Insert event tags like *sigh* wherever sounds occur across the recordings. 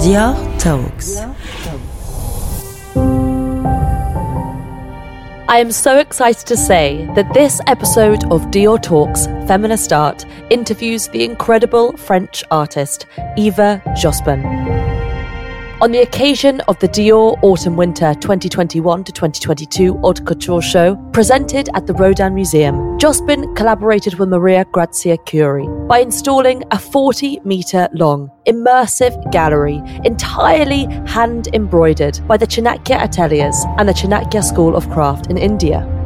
Dior Talks. I am so excited to say that this episode of Dior Talks Feminist Art interviews the incredible French artist Eva Jospin. On the occasion of the Dior Autumn Winter 2021 to 2022 Haute Couture show, presented at the Rodin Museum, Jospin collaborated with Maria Grazia Chiuri by installing a 40 metre long, immersive gallery entirely hand embroidered by the Chanakya Ateliers and the Chanakya School of Craft in India.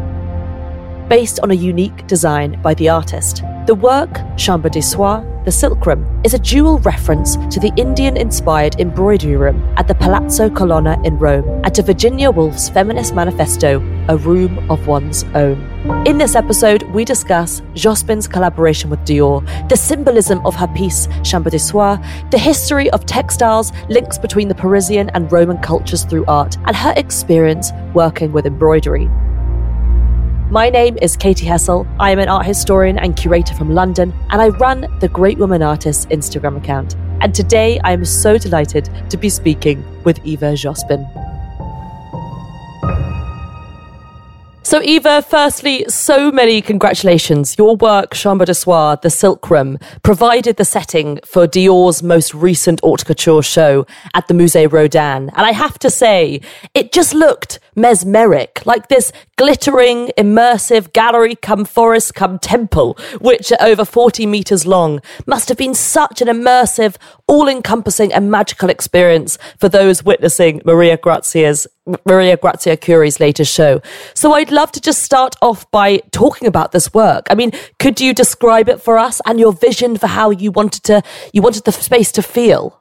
Based on a unique design by the artist, the work, Chambre de Soie, the Silk Room, is a dual reference to the Indian inspired embroidery room at the Palazzo Colonna in Rome and to Virginia Woolf's feminist manifesto, A Room of One's Own. In this episode, we discuss Jospin's collaboration with Dior, the symbolism of her piece, Chambre de Soie, the history of textiles, links between the Parisian and Roman cultures through art, and her experience working with embroidery. My name is Katy Hessel. I am an art historian and curator from London, and I run the Great Woman Artists Instagram account. And today I am so delighted to be speaking with Eva Jospin. So, Eva, firstly, so many congratulations. Your work, Chambre de Soie, The Silk Room, provided the setting for Dior's most recent haute couture show at the Musée Rodin. And I have to say, it just looked mesmeric, like this glittering, immersive gallery come forest come temple, which at over 40 meters long must have been such an immersive, all encompassing and magical experience for those witnessing Maria Grazia's Maria Grazia Chiuri's latest show. So I'd love to just start off by talking about this work. I mean, could you describe it for us and your vision for how you wanted to you wanted the space to feel?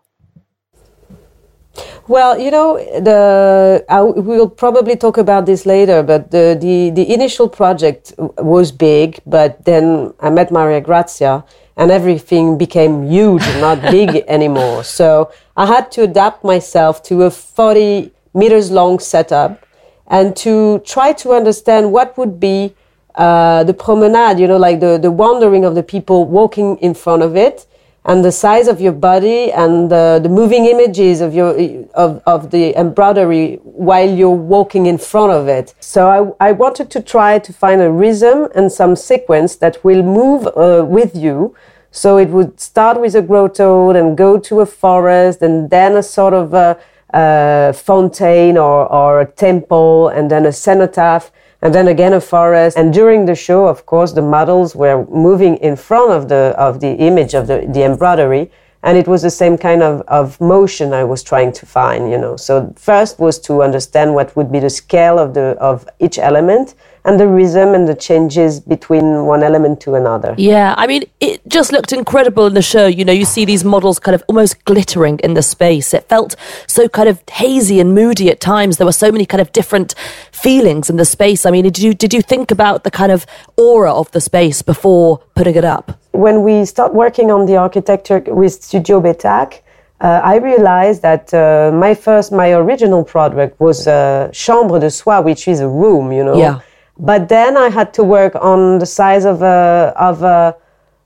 Well, you know, the I, we will probably talk about this later, but the, the, the initial project was big, but then I met Maria Grazia and everything became huge and not big *laughs* anymore. So I had to adapt myself to a 40 meters long setup and to try to understand what would be uh, the promenade, you know, like the, the wandering of the people walking in front of it and the size of your body and the, the moving images of your of, of the embroidery while you're walking in front of it. So I, I wanted to try to find a rhythm and some sequence that will move uh, with you. So it would start with a grotto and go to a forest and then a sort of a, a fountain or, or a temple and then a cenotaph and then again a forest. And during the show, of course, the models were moving in front of the of the image of the, the embroidery, and it was the same kind of, of motion I was trying to find. You know, so first was to understand what would be the scale of the of each element, and the rhythm and the changes between one element to another. Yeah, I mean, it just looked incredible in the show. You know, you see these models kind of almost glittering in the space. It felt so kind of hazy and moody at times. There were so many kind of different feelings in the space. I mean, did you did you think about the kind of aura of the space before putting it up? When we start working on the architecture with Studio Betak, uh, I realized that uh, my first, my original project was uh, Chambre de Soie, which is a room, you know. Yeah but then I had to work on the size of a of a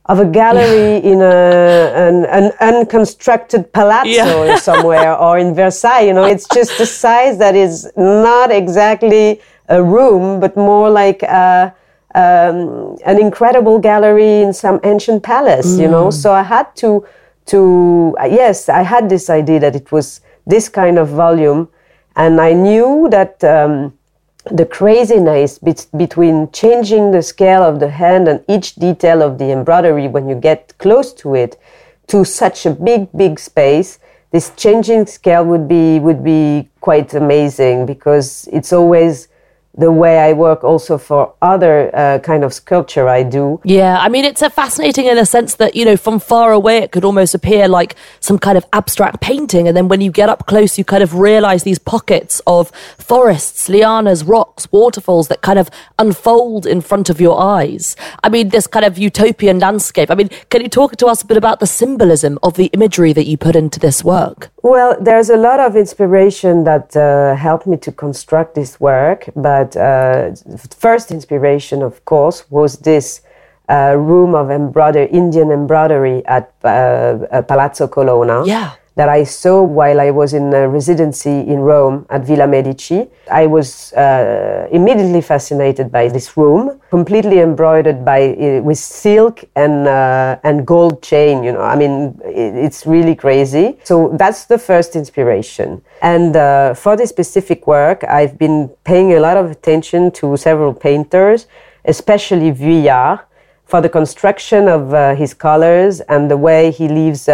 of a gallery in a an, an unconstructed palazzo yeah. somewhere *laughs* or in Versailles. You know, it's just a size that is not exactly a room, but more like a, um, an incredible gallery in some ancient palace. Mm. You know, mm. so I had to to yes, I had this idea that it was this kind of volume, and I knew that. Um, the craziness between changing the scale of the hand and each detail of the embroidery when you get close to it to such a big big space this changing scale would be would be quite amazing because it's always the way I work also for other uh, kind of sculpture I do. Yeah, I mean, it's a fascinating in a sense that, you know, from far away it could almost appear like some kind of abstract painting. And then when you get up close, you kind of realize these pockets of forests, lianas, rocks, waterfalls that kind of unfold in front of your eyes. I mean, this kind of utopian landscape. I mean, can you talk to us a bit about the symbolism of the imagery that you put into this work? Well, there's a lot of inspiration that uh, helped me to construct this work, but but uh, first inspiration, of course, was this uh, room of embroidery, Indian embroidery at uh, Palazzo Colonna. Yeah. That I saw while I was in residency in Rome at Villa Medici. I was uh, immediately fascinated by this room, completely embroidered by uh, with silk and uh, and gold chain. You know, I mean, it, it's really crazy. So that's the first inspiration. And uh, for this specific work, I've been paying a lot of attention to several painters, especially Vuillard, for the construction of uh, his colors and the way he leaves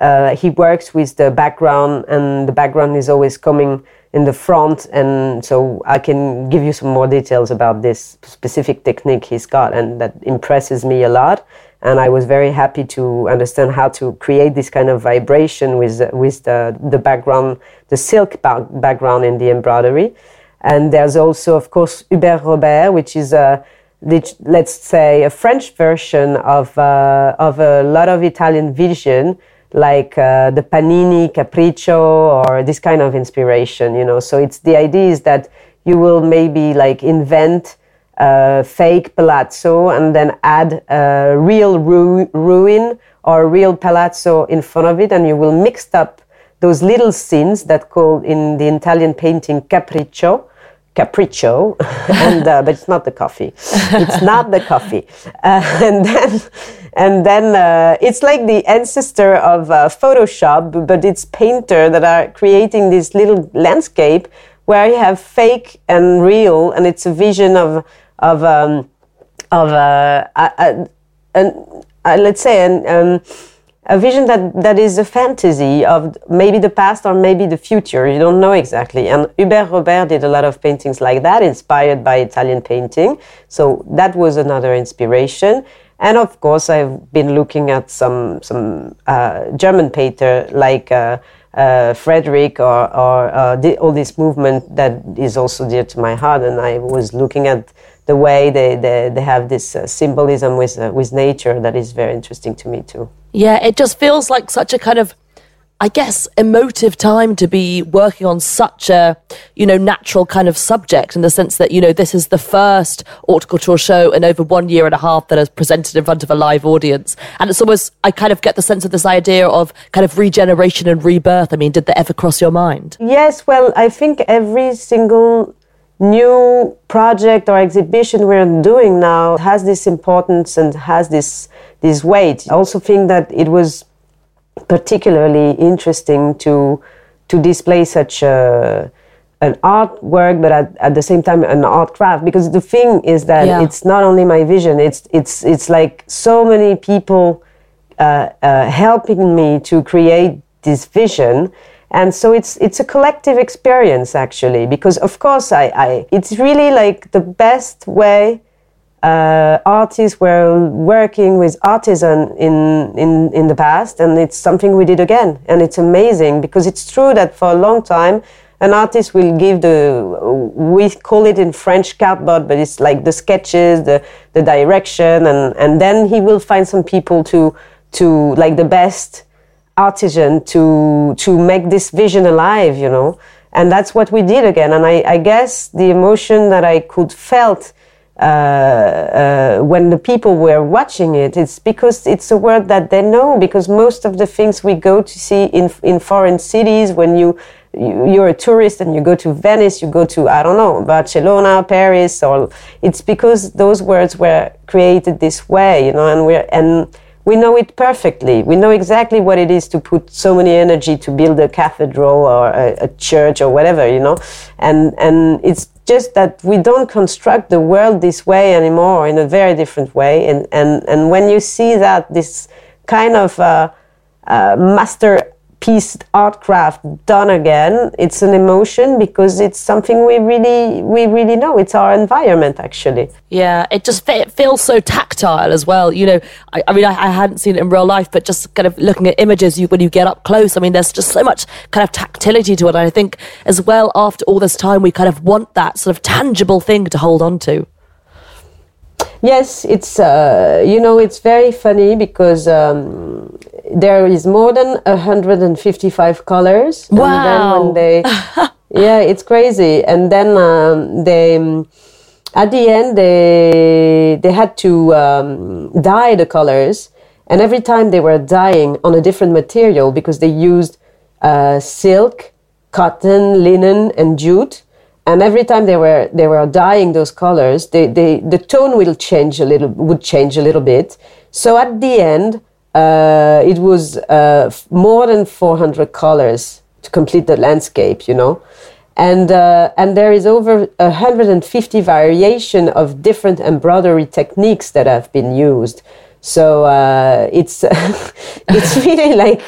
uh, he works with the background, and the background is always coming in the front. And so I can give you some more details about this specific technique he's got, and that impresses me a lot. And I was very happy to understand how to create this kind of vibration with with the the background, the silk background in the embroidery. And there's also, of course, Hubert Robert, which is a let's say a French version of uh, of a lot of Italian vision like uh, the Panini Capriccio or this kind of inspiration, you know. So it's the idea is that you will maybe like invent a fake palazzo and then add a real ru- ruin or real palazzo in front of it, and you will mix up those little scenes that called in the Italian painting capriccio. Capriccio, *laughs* and uh, but it's not the coffee. It's not the coffee, uh, *laughs* and then and then uh, it's like the ancestor of uh, Photoshop, but it's painter that are creating this little landscape where you have fake and real, and it's a vision of of um, of uh, a, a, a, let's say an, um, a vision that, that is a fantasy of maybe the past or maybe the future. You don't know exactly. And Hubert Robert did a lot of paintings like that, inspired by Italian painting. So that was another inspiration. And of course, I've been looking at some some uh, German painter like uh, uh, Frederick or, or uh, the, all this movement that is also dear to my heart. And I was looking at the way they, they, they have this uh, symbolism with, uh, with nature that is very interesting to me too. Yeah, it just feels like such a kind of I guess, emotive time to be working on such a, you know, natural kind of subject in the sense that, you know, this is the first couture show in over one year and a half that is presented in front of a live audience. And it's almost, I kind of get the sense of this idea of kind of regeneration and rebirth. I mean, did that ever cross your mind? Yes, well, I think every single new project or exhibition we're doing now has this importance and has this, this weight. I also think that it was particularly interesting to to display such a an artwork, but at, at the same time an art craft. Because the thing is that yeah. it's not only my vision; it's it's it's like so many people uh, uh, helping me to create this vision. And so it's it's a collective experience actually, because of course I, I it's really like the best way uh, artists were working with artisan in, in, in the past, and it's something we did again. And it's amazing because it's true that for a long time, an artist will give the, we call it in French cardboard, but it's like the sketches, the, the direction, and, and then he will find some people to, to like the best artisan to, to make this vision alive, you know. And that's what we did again. And I, I guess the emotion that I could felt uh, uh, when the people were watching it, it's because it's a word that they know. Because most of the things we go to see in in foreign cities, when you, you are a tourist and you go to Venice, you go to I don't know Barcelona, Paris, or it's because those words were created this way, you know, and we're and we know it perfectly. We know exactly what it is to put so many energy to build a cathedral or a, a, church or whatever, you know. And and it's just that we don't construct the world this way anymore, in a very different way. And and and when you see that this kind of uh, uh, master piece art craft done again it's an emotion because it's something we really we really know. It's our environment actually. Yeah it just it feels so tactile as well you know. I, I mean I, I, hadn't seen it in real life but just kind of looking at images you when you get up close i mean there's just so much kind of tactility to it. And i think as well after all this time we kind of want that sort of tangible thing to hold on to. Yes, it's uh, you know it's very funny because um, there is more than 155 colors. Wow! And then when they, *laughs* yeah, it's crazy. And then um, they, um, at the end, they they had to um, dye the colors, and every time they were dyeing on a different material because they used uh, silk, cotton, linen, and jute. And every time they were they were dyeing those colors, they, they, the tone will change a little would change a little bit. So at the end, uh, it was uh, more than 400 colors to complete the landscape. You know, and uh, and there is over 150 variation of different embroidery techniques that have been used. So uh, it's *laughs* it's *laughs* really like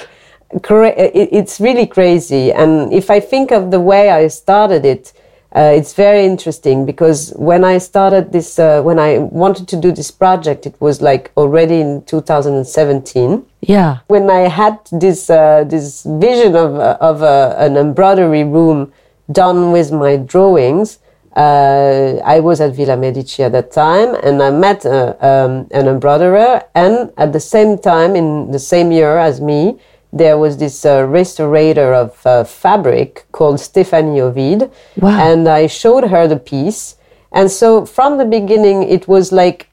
it's really crazy. And if I think of the way I started it, uh, it's very interesting because when I started this, uh, when I wanted to do this project, it was like already in 2017. Yeah. When I had this uh, this vision of uh, of uh, an embroidery room done with my drawings, uh, I was at Villa Medici at that time, and I met um, an embroiderer, and at the same time, in the same year as me, there was this uh, restorator of uh, fabric called Stephanie Ovid, wow. and I showed her the piece. And so from the beginning, it was like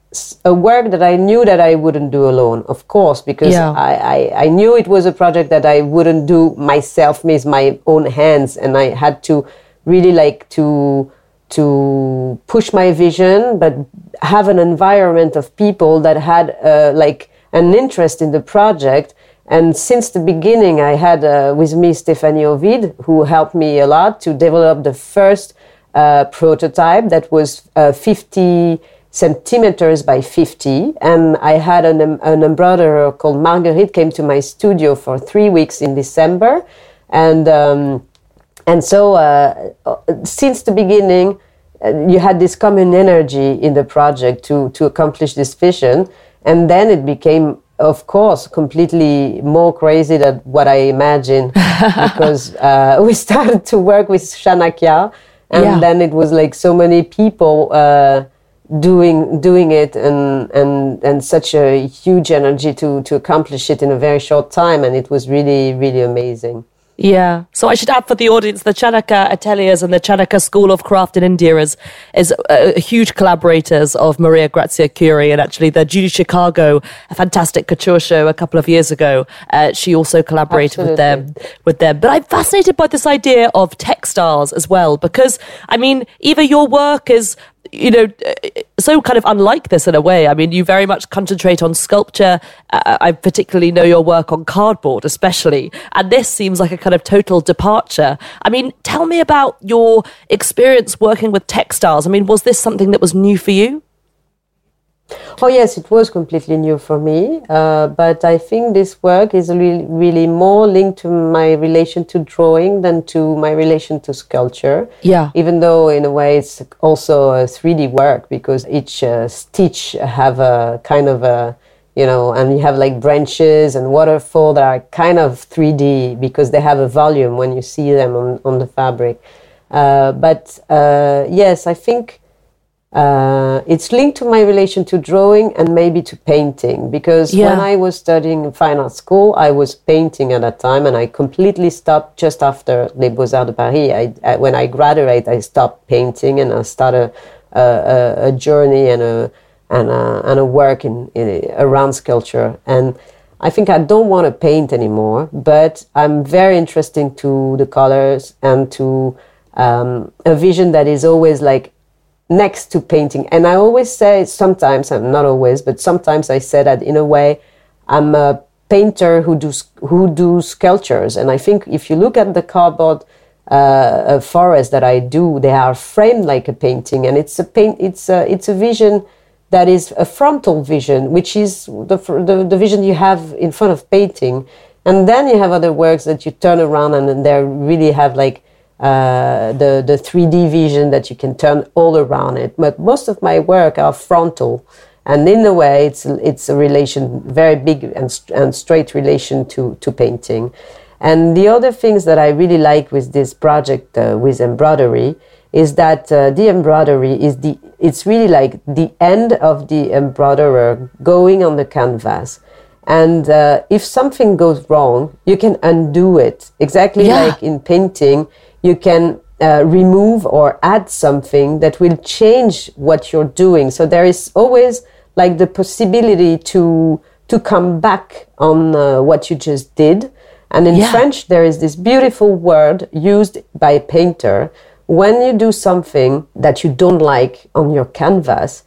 a work that I knew that I wouldn't do alone, of course, because yeah. I, I, I, knew it was a project that I wouldn't do myself with my own hands, and I had to really like to to push my vision, but have an environment of people that had uh, like an interest in the project and since the beginning, I had uh, with me Stephanie Ovid, who helped me a lot to develop the first uh, prototype that was uh, 50 centimeters by 50. And I had an, an embroiderer called Marguerite came to my studio for three weeks in December. And, um, and so uh, since the beginning, uh, you had this common energy in the project to, to accomplish this vision. And then it became of course, completely more crazy than what I imagined *laughs* because uh, we started to work with Chanakya, and yeah. then it was like so many people uh, doing doing it, and and and such a huge energy to to accomplish it in a very short time, and it was really really amazing. Yeah. So I should add for the audience, the Chanakya Ateliers and the Chanakya School of Craft in India is, is uh, huge collaborators of Maria Grazia Chiuri. And actually the Judy Chicago, a fantastic couture show a couple of years ago, uh, she also collaborated Absolutely. with them, with them. But I'm fascinated by this idea of textiles as well, because I mean, Eva, your work is you know, so kind of unlike this in a way. I mean, you very much concentrate on sculpture. Uh, I particularly know your work on cardboard, especially. And this seems like a kind of total departure. I mean, tell me about your experience working with textiles. I mean, was this something that was new for you? Oh yes, it was completely new for me, uh, but I think this work is really, really more linked to my relation to drawing than to my relation to sculpture. Yeah. Even though in a way it's also a 3D work because each uh, stitch have a kind of a you know, and you have like branches and waterfall that are kind of 3D because they have a volume when you see them on, on the fabric. Uh, but uh, yes, I think uh, it's linked to my relation to drawing and maybe to painting because yeah. when I was studying in fine art school, I was painting at that time and I completely stopped just after Les Beaux Arts de Paris. I, I, when I graduated, I stopped painting and I started a, a, a journey and a, and a, and a work in, in, around sculpture. And I think I don't want to paint anymore, but I'm very interested to the colors and to um, a vision that is always like next to painting. And I always say, sometimes, I'm not always, but sometimes I say that in a way, I'm a painter who does who do sculptures. And I think if you look at the cardboard uh, forest that I do, they are framed like a painting, and it's a paint. It's a it's a vision that is a frontal vision, which is the, the, the vision you have in front of painting. And then you have other works that you turn around and, and they really have like uh, the the 3D vision that you can turn all around it. But most of my work are frontal, and in a way, it's it's a relation, very big and and straight relation to to painting. And the other things that I really like with this project uh, with embroidery is that uh, the embroidery is the it's really like the end of the embroiderer going on the canvas and uh, if something goes wrong you can undo it exactly yeah. like in painting you can uh, remove or add something that will change what you're doing. So there is always like the possibility to to come back on uh, what you just did. And in Yeah. French, there is this beautiful word used by a painter. When you do something that you don't like on your canvas,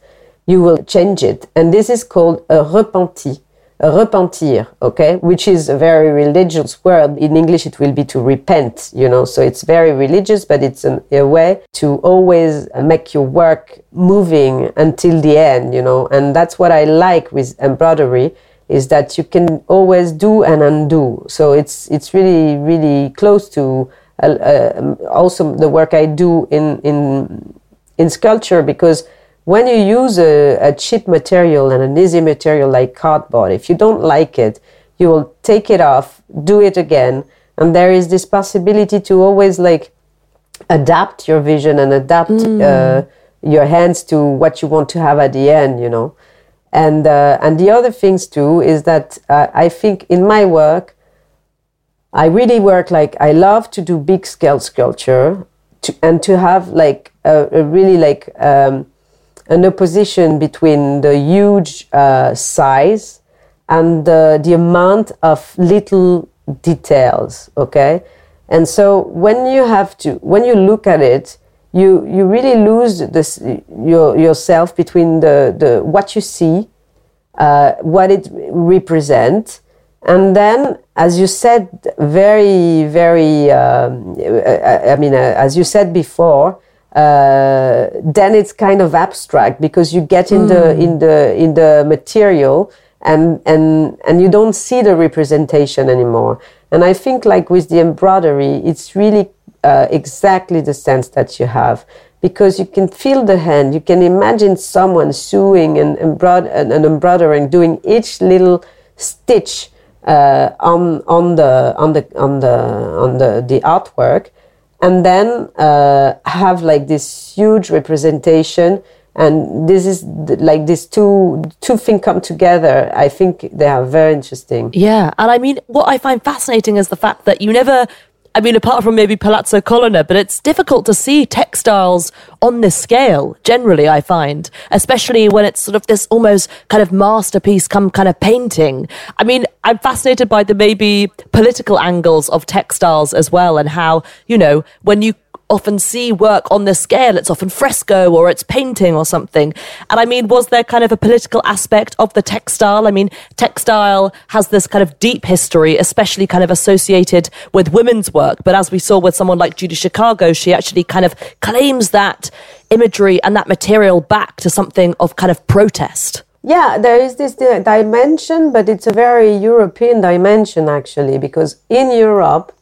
you will change it. And this is called a repenti, repentir, okay? Which is a very religious word. In English, it will be to repent, you know? So it's very religious, but it's an, a way to always make your work moving until the end, you know? And that's what I like with embroidery is that you can always do and undo. So it's it's really really close to uh, uh, also the work I do in in in sculpture because when you use a, a cheap material and an easy material like cardboard, if you don't like it, you will take it off, do it again, and there is this possibility to always like adapt your vision and adapt uh, your hands to what you want to have at the end, you know. And uh, and the other things too is that uh, I think in my work, I really work like I love to do big scale sculpture, to, and to have like a, a really like um, an opposition between the huge uh, size and the, the amount of little details. Okay, and so when you have to when you look at it, you you really lose this your yourself between the the what you see uh, what it represents. And then, as you said, very, very, um, I, I mean, uh, as you said before, uh, then it's kind of abstract because you get in the in the in the material and and and you don't see the representation anymore. And I think, like with the embroidery, it's really uh, exactly the sense that you have because you can feel the hand. You can imagine someone sewing and, embroid- and, and embroidering, doing each little stitch uh, on on the on the on the on the, the artwork, and then uh, have like this huge representation. And this is like these two two things come together. I think they are very interesting. Yeah, and I mean, what I find fascinating is the fact that you never. I mean, apart from maybe Palazzo Colonna, but it's difficult to see textiles on this scale. Generally, I find, especially when it's sort of this almost kind of masterpiece, come kind of painting. I mean, I'm fascinated by the maybe political angles of textiles as well, and how you know when you often see work on this scale, it's often fresco or it's painting or something. And I mean, was there kind of a political aspect of the textile? I mean, textile has this kind of deep history, especially kind of associated with women's work. But as we saw with someone like Judy Chicago, she actually kind of claims that imagery and that material back to something of kind of protest. Yeah, there is this dimension, but it's a very European dimension actually, because in Europe,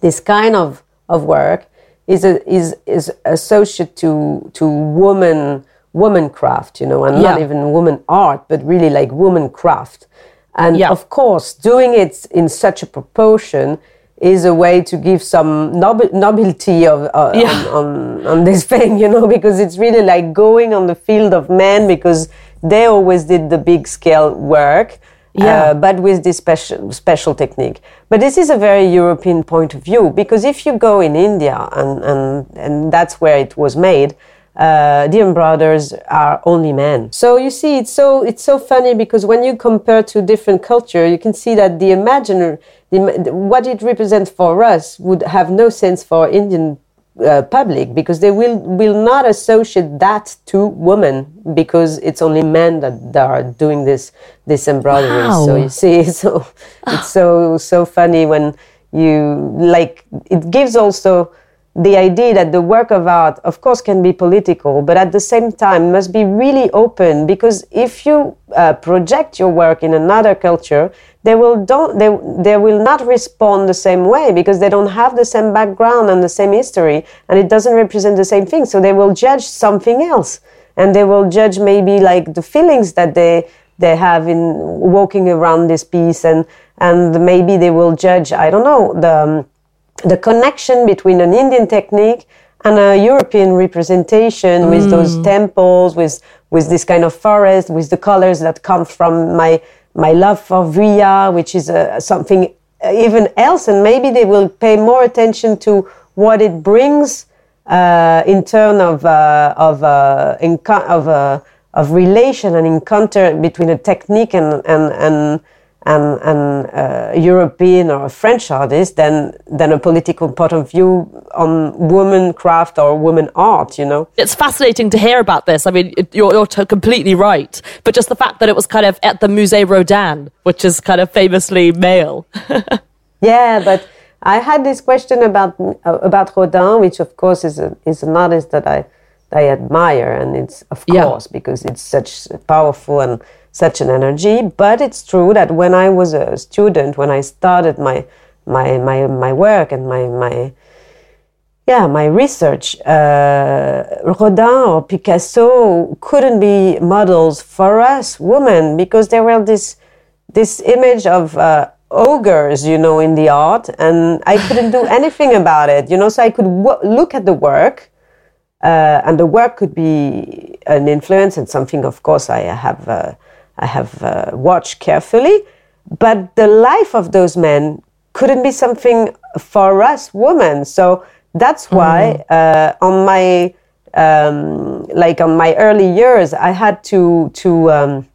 this kind of, of work is a, is is associated to to woman woman craft, you know, and not even woman art, but really like woman craft. And Yeah. of course, doing it in such a proportion is a way to give some nob- nobility of uh, Yeah. on, on on this *laughs* thing, you know, because it's really like going on the field of men because they always did the big scale work. Yeah. Uh, but with this special special technique. But this is a very European point of view because if you go in India and and, and that's where it was made, uh, the embroiders are only men. So you see, it's so it's so funny because when you compare to different culture, you can see that the imaginary, the, what it represents for us would have no sense for Indian uh, public because they will will not associate that to women because it's only men that, that are doing this this embroidery. Wow. So you see, *laughs* so it's so so funny when you like it gives also the idea that the work of art, of course, can be political, but at the same time must be really open because if you uh, project your work in another culture, they will don't they they will not respond the same way because they don't have the same background and the same history, and it doesn't represent the same thing. So they will judge something else, and they will judge maybe like the feelings that they they have in walking around this piece, and and maybe they will judge I don't know the. Um, the connection between an Indian technique and a European representation with those temples, with with this kind of forest, with the colors that come from my my love for Vuillard, which is uh, something even else, and maybe they will pay more attention to what it brings uh, in terms of uh, of uh, of uh, of relation and encounter between a technique and and and and, and a European or a French artist than than a political point of view on woman craft or woman art. You know, it's fascinating to hear about this. I mean, you're, you're completely right, but just the fact that it was kind of at the Musée Rodin, which is kind of famously male. *laughs* yeah, but I had this question about uh, about Rodin, which of course is a, is an artist that I I admire, and it's of course because it's such powerful and such an energy. But it's true that when I was a student, when I started my my my my work and my my yeah my research, uh, Rodin or Picasso couldn't be models for us women because there were this this image of uh, ogres, you know, in the art, and I couldn't do *laughs* anything about it, you know. So I could w- look at the work. Uh, and the work could be an influence and something, of course, I have uh, I have uh, watched carefully. But the life of those men couldn't be something for us women. So that's why mm. uh, on my um, like on my early years, I had to to um,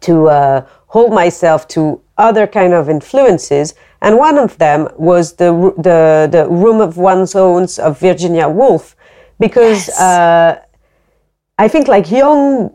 to uh, hold myself to other kind of influences, and one of them was the the the Room of One's Own of Virginia Woolf, because yes. uh, I think like young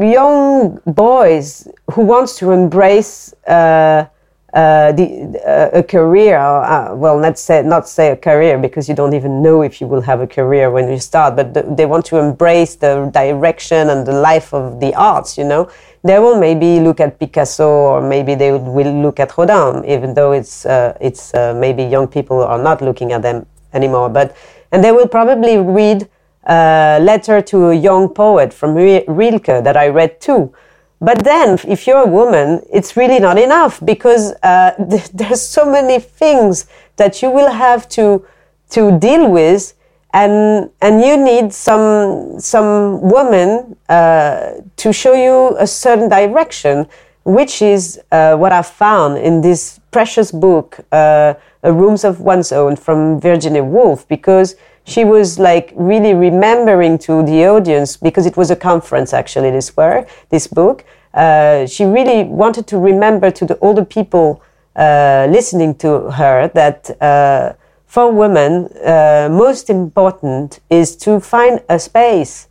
young boys who wants to embrace uh, uh, the uh, a career. Uh, well, let's say not say a career because you don't even know if you will have a career when you start. But the, they want to embrace the direction and the life of the arts. You know, they will maybe look at Picasso or maybe they will look at Rodin, even though it's uh, it's uh, maybe young people are not looking at them anymore. But and they will probably read uh, letter to a young poet from Rilke that I read too. But then, if you're a woman, it's really not enough because uh, *laughs* there's so many things that you will have to to deal with, and and you need some some woman uh, to show you a certain direction, which is uh, what I found in this precious book, uh, "A Rooms of One's Own" from Virginia Woolf, because she was like really remembering to the audience because it was a conference actually this work this book uh, she really wanted to remember to the older people uh, listening to her that uh, for women uh, most important is to find a space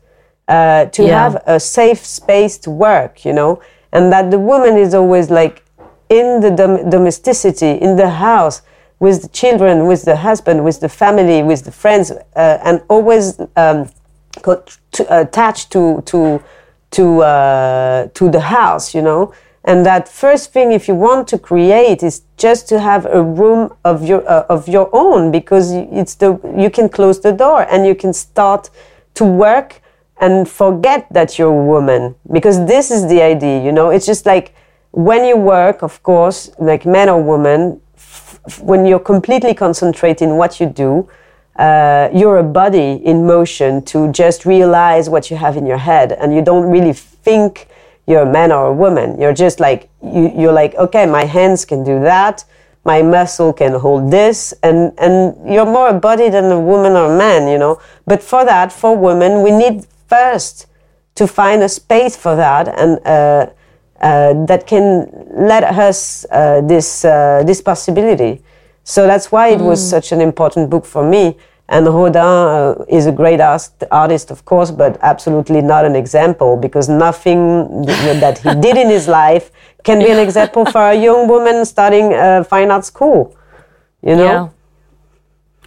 uh, to yeah. have a safe space to work you know and that the woman is always like in the dom- domesticity in the house with the children, with the husband, with the family, with the friends, uh, and always um, to, attached to to to uh, to the house, you know. And that first thing, if you want to create, is just to have a room of your uh, of your own, because it's the you can close the door and you can start to work and forget that you're a woman, because this is the idea, you know. It's just like when you work, of course, like men or women, when you're completely concentrating what you do, uh, you're a body in motion to just realize what you have in your head, and you don't really think you're a man or a woman. You're just like you, you're like, okay, my hands can do that, my muscle can hold this, and and you're more a body than a woman or a man, you know. But for that, for women, we need first to find a space for that and. Uh, that can let us uh, this uh, this possibility. So that's why it mm. was such an important book for me. And Rodin uh, is a great art- artist, of course, but absolutely not an example because nothing that he did in his *laughs* life can be an example for a young woman starting a fine art school. You know. Yeah.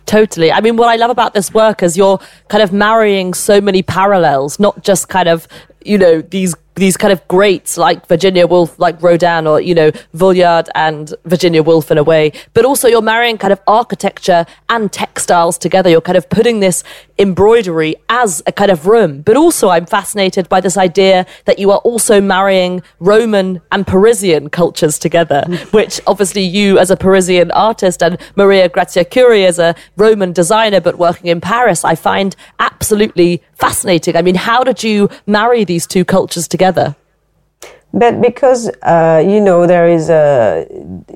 Totally. I mean, what I love about this work is you're kind of marrying so many parallels, not just kind of, you know, these these kind of greats like Virginia Woolf, like Rodin, or you know Vuillard and Virginia Woolf in a way. But also, you're marrying kind of architecture and textiles together. You're kind of putting this embroidery as a kind of room. But also, I'm fascinated by this idea that you are also marrying Roman and Parisian cultures together, mm. which obviously you as a Parisian artist and Maria Grazia Chiuri as a Roman designer, but working in Paris, I find absolutely fascinating. I mean, how did you marry these two cultures together? But because uh, you know there is a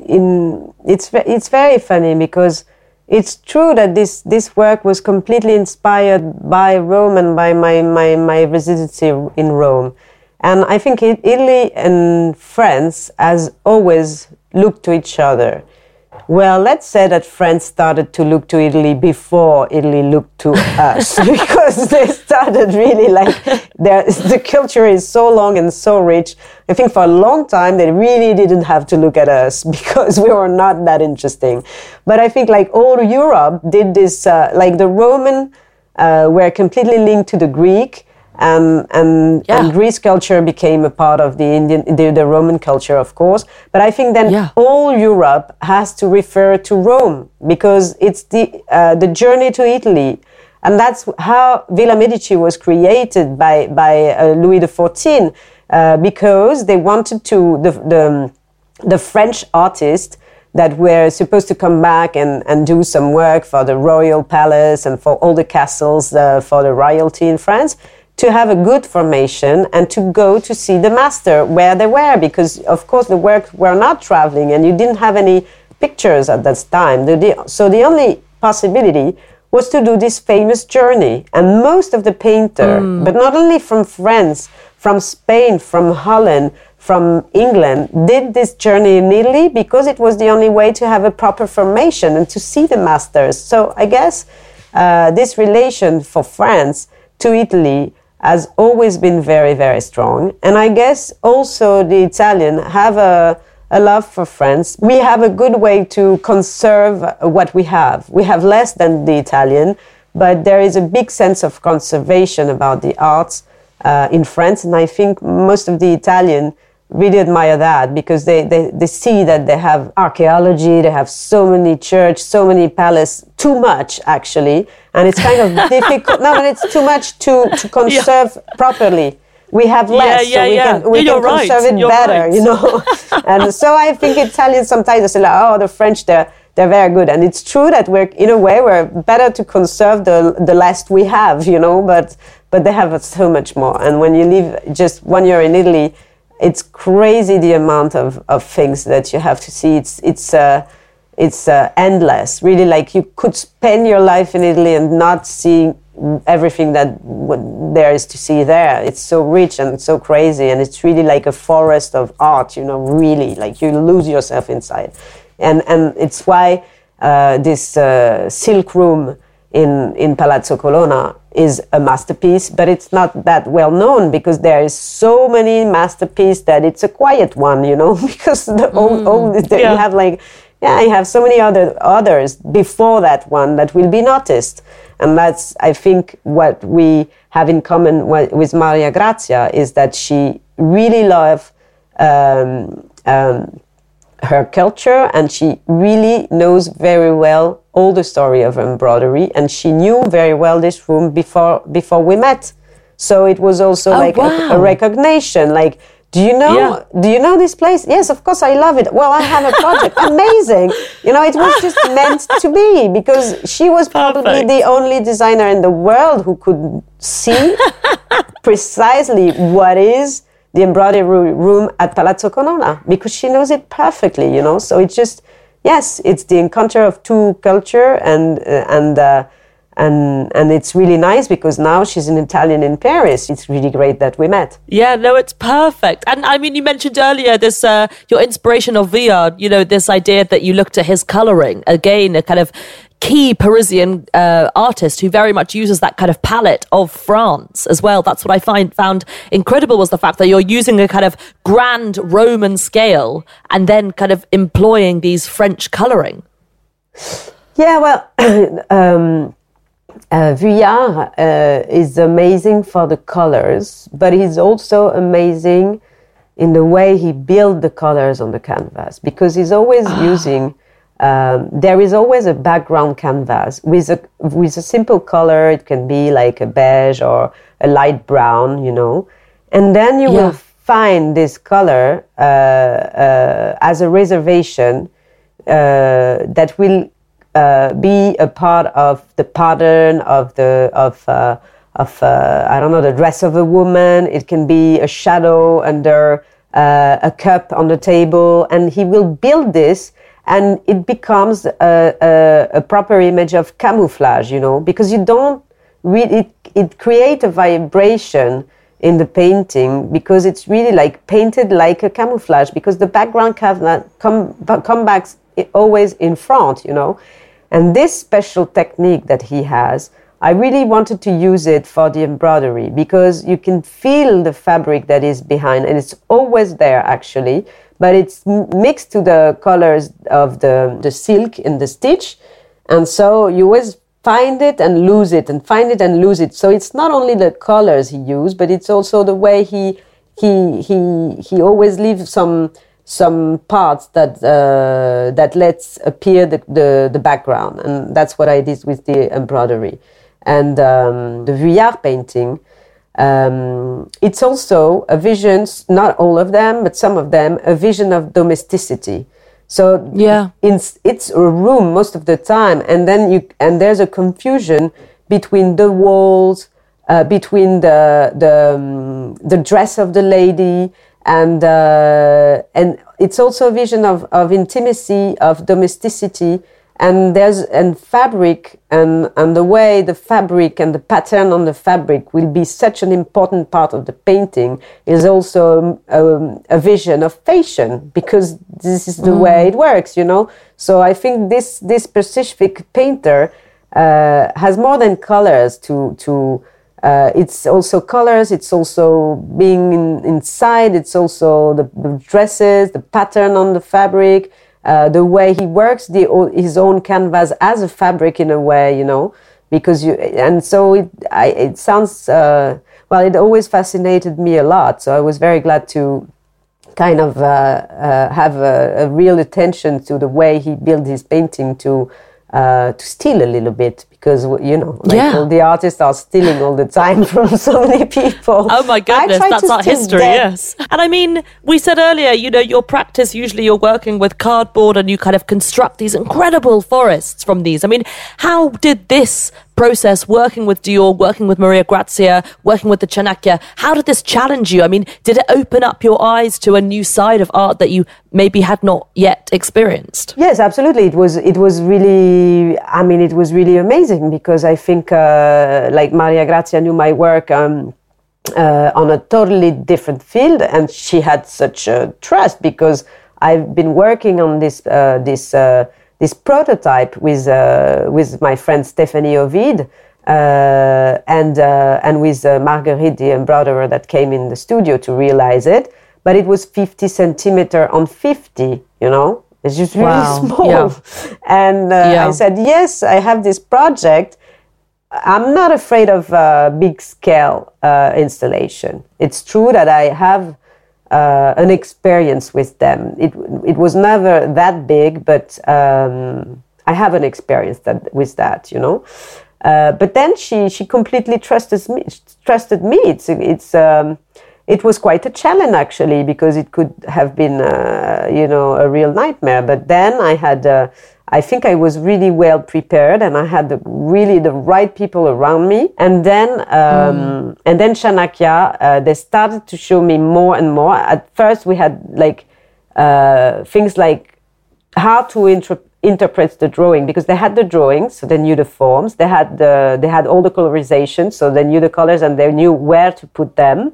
in it's it's very funny because it's true that this this work was completely inspired by Rome and by my my my residency in Rome, and I think Italy and France has always looked to each other? Well, let's say that France started to look to Italy before Italy looked to us *laughs* because they started really like the culture is so long and so rich. I think for a long time they really didn't have to look at us *laughs* because we were not that interesting. But I think like all Europe did this, uh, like the Roman uh, were completely linked to the Greek um, and, yeah. and Greece culture became a part of the Indian, the, the Roman culture, of course. But I think then yeah. all Europe has to refer to Rome because it's the uh, the journey to Italy, and that's how Villa Medici was created by by uh, Louis XIV uh, because they wanted to the the, the French artists that were supposed to come back and, and do some work for the royal palace and for all the castles uh, for the royalty in France to have a good formation and to go to see the master where they were because of course the work were not traveling and you didn't have any pictures at that time. So the only possibility was to do this famous journey. And most of the painter mm. but not only from france from spain from holland from england did this journey in italy because it was the only way to have a proper formation and to see the masters. So i guess uh, this relation for france to italy has always been very, very strong. And I guess also the Italian have a, a love for France. We have a good way to conserve what we have. We have less than the Italian, but there is a big sense of conservation about the arts uh, in France. And I think most of the Italian really admire that because they, they, they see that they have archaeology, they have so many church, so many palace, too much actually. And it's kind of *laughs* difficult. No, but it's too much to, to conserve yeah. properly. We have less, yeah, yeah, so we yeah. can, we You're can right. conserve it You're better, right. you know. *laughs* and so I think Italians sometimes say, like, oh, the French, they're, they're very good. And it's true that we're, in a way, we're better to conserve the, the last we have, you know, but, but they have so much more. And when you live just one year in Italy, it's crazy the amount of, of things that you have to see. It's it's uh, it's uh, endless. Really, like you could spend your life in Italy and not see everything that there is to see there. It's so rich and so crazy, and it's really like a forest of art. You know, really, like you lose yourself inside, and and it's why uh, this uh, silk room in in Palazzo Colonna is a masterpiece, but it's not that well known because there is so many masterpieces that it's a quiet one, you know, *laughs* because the, mm. the, yeah. you have like, yeah, you have so many other others before that one that will be noticed. And that's, I think, what we have in common with Maria Grazia is that she really loved um, um, her culture and she really knows very well all the story of embroidery and she knew very well this room before before we met so it was also oh, like wow. a, a, recognition like do you know yeah. do you know this place yes of course i love it well i have a project *laughs* amazing you know it was just meant to be because she was probably Perfect. the only designer in the world who could see *laughs* precisely what is the embroidery room at Palazzo Colonna because she knows it perfectly, you know. So it's just yes, it's the encounter of two culture and uh, and uh, and and it's really nice because now she's an Italian in Paris. It's really great that we met. Yeah, no, it's perfect. And I mean, you mentioned earlier this uh, your inspiration of Vuillard. You know, this idea that you looked at his coloring again, a kind of key Parisian uh, artist who very much uses that kind of palette of France as well. That's what I find found incredible was the fact that you're using a kind of grand Roman scale and then kind of employing these French coloring. Yeah, well, *clears throat* um, uh, Vuillard uh, is amazing for the colors, but he's also amazing in the way he built the colors on the canvas because he's always ah. using um, there is always a background canvas with a with a simple color. It can be like a beige or a light brown, you know, and then you yeah. will find this color uh, uh, as a reservation uh, that will uh, be a part of the pattern of the of uh, of uh, I don't know the dress of a woman. It can be a shadow under a cup on the table, and he will build this and it becomes a, a, a, proper image of camouflage, you know, because you don't really, it, it creates a vibration in the painting because it's really like painted like a camouflage because the background come, come, come back always in front, you know. And this special technique that he has, I really wanted to use it for the embroidery because you can feel the fabric that is behind and it's always there actually, but it's mixed to the colors of the, the silk in the stitch. And so you always find it and lose it and find it and lose it. So it's not only the colors he used, but it's also the way he he he he always leaves some some parts that uh, that lets appear the, the, the background, and that's what I did with the embroidery and um, the Vuillard painting. Um, it's also a vision, not all of them, but some of them, a vision of domesticity. So yeah, it's, it's a room most of the time, and then you and there's a confusion between the walls, uh, between the the um, the dress of the lady, and uh, and it's also a vision of of intimacy, of domesticity, and there's and fabric and and the way the fabric and the pattern on the fabric will be such an important part of the painting is also um, a vision of fashion because this is the mm. way it works you know so i think this this specific painter uh, has more than colors to to uh, it's also colors it's also being in, inside it's also the, the dresses the pattern on the fabric uh, the way he works the, his own canvas as a fabric in a way, you know, because you and so it I, it sounds uh, well. It always fascinated me a lot, so I was very glad to kind of uh, uh have a, a, real attention to the way he built his painting to uh, to steal a little bit because you know like yeah. all the artists are stealing all the time *laughs* from so many people oh my goodness that's our history yes and i mean we said earlier you know your practice usually you're working with cardboard and you kind of construct these incredible forests from these i mean how did this process working with Dior, working with Maria Grazia, working with the Chanakya? How did this challenge you? I mean, did it open up your eyes to a new side of art that you maybe had not yet experienced? Yes, absolutely. It was it was really I mean it was really amazing because I think uh, like Maria Grazia knew my work um, uh, on a totally different field and she had such a trust because I've been working on this uh, this uh, this prototype with uh, with my friend Stephanie Ovid. And and with Marguerite, the embroiderer that came in the studio to realize it, but it was 50 centimeter on 50, you know, it's just really wow. *laughs* small. Yeah. And uh, yeah. I said, yes, I have this project. I'm not afraid of uh, big scale uh, installation. It's true that I have uh, an experience with them. It it was never that big, but um, I have an experience that with that, you know. Uh, but then she she completely trusted me. Trusted me. It's it's. Um, it was quite a challenge actually because it could have been uh, you know a real nightmare. But then i had uh, i think i was really well prepared and i had the, really the right people around me. And then um, mm. and then chanakya uh, they started to show me more and more. At first we had like uh, things like how to inter- interpret the drawing because they had the drawings so they knew the forms. They had the they had all the colorization so they knew the colors and they knew where to put them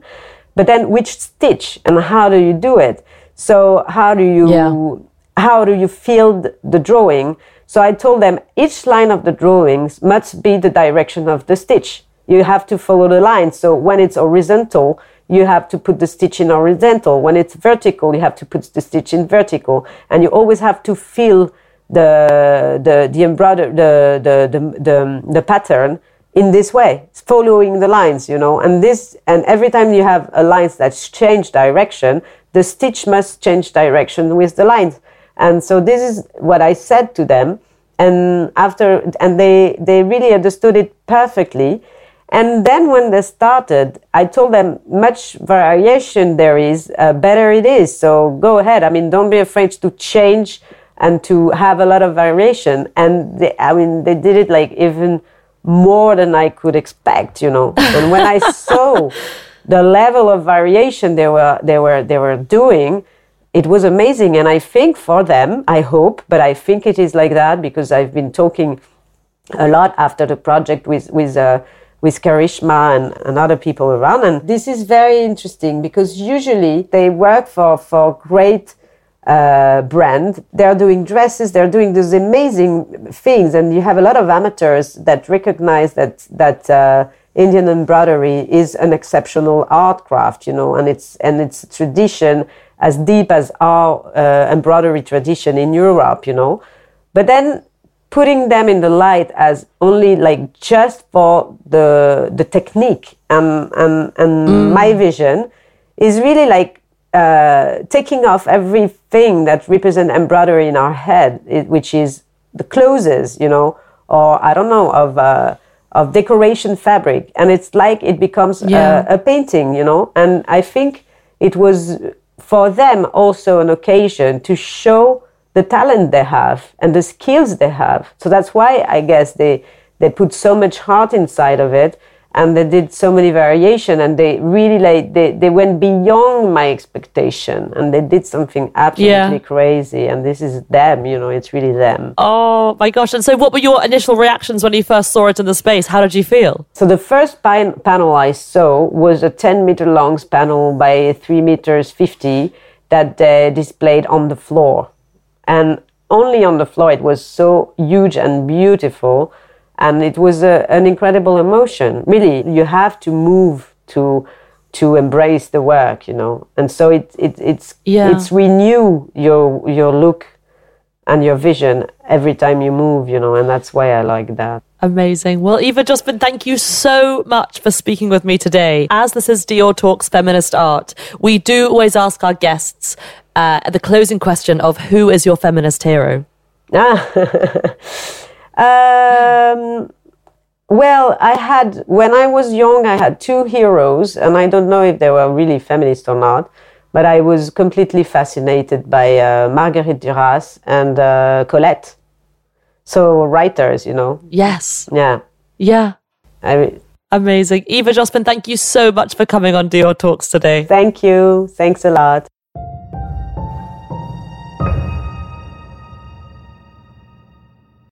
but then which stitch and how do you do it? So how do you yeah. how do you fill the drawing? So I told them each line of the drawings must be the direction of the stitch. You have to follow the line. So when it's horizontal, you have to put the stitch in horizontal. When it's vertical, you have to put the stitch in vertical. And you always have to feel the the the embroider the the the, the, the pattern in this way, following the lines, you know, and this, and every time you have a line that's change direction, the stitch must change direction with the lines. And so this is what I said to them. And after, and they, they really understood it perfectly. And then when they started, I told them much variation there is, uh, better it is. So go ahead. I mean, don't be afraid to change and to have a lot of variation. And they, I mean, they did it like even more than I could expect, you know. And when I *laughs* saw the level of variation they were they were they were doing, it was amazing. And I think for them, I hope, but I think it is like that because I've been talking a lot after the project with with uh, with Karishma and, and other people around. And this is very interesting because usually they work for, for great uh, brand. They're doing dresses, they're doing those amazing things. And you have a lot of amateurs that recognize that, that uh, Indian embroidery is an exceptional art craft, you know, and it's, and it's a tradition as deep as our uh, embroidery tradition in Europe, you know. But then putting them in the light as only like just for the the technique and and, and mm. my vision is really like uh, taking off everything that represent embroidery in our head, it, which is the clothes, you know, or I don't know of uh, of decoration fabric, and it's like it becomes yeah. a, a painting, you know. And I think it was for them also an occasion to show the talent they have and the skills they have. So that's why I guess they they put so much heart inside of it and they did so many variation and they really like they, they went beyond my expectation and they did something absolutely yeah. crazy and this is them you know it's really them. Oh my gosh and so what were your initial reactions when you first saw it in the space? How did you feel? So the first pan- panel i saw was a 10 meter long panel by 3 meters 50 that they displayed on the floor. And only on the floor it was so huge and beautiful and it was a, an incredible emotion really you have to move to to embrace the work you know and so it, it it's yeah. it's renew your your look and your vision every time you move you know and that's why i like that Amazing. Well, Eva Jospin, thank you so much for speaking with me today. As this is Dior Talks Feminist Art, we do always ask our guests uh, the closing question of who is your feminist hero? *laughs* *laughs* um, well, I had, when I was young, I had two heroes, and I don't know if they were really feminist or not, but I was completely fascinated by uh, Marguerite Duras and uh, Colette so writers, you know. Yes. Yeah. Yeah. I mean, Amazing. Eva Jospin, thank you so much for coming on Dior Talks today. Thank you. Thanks a lot.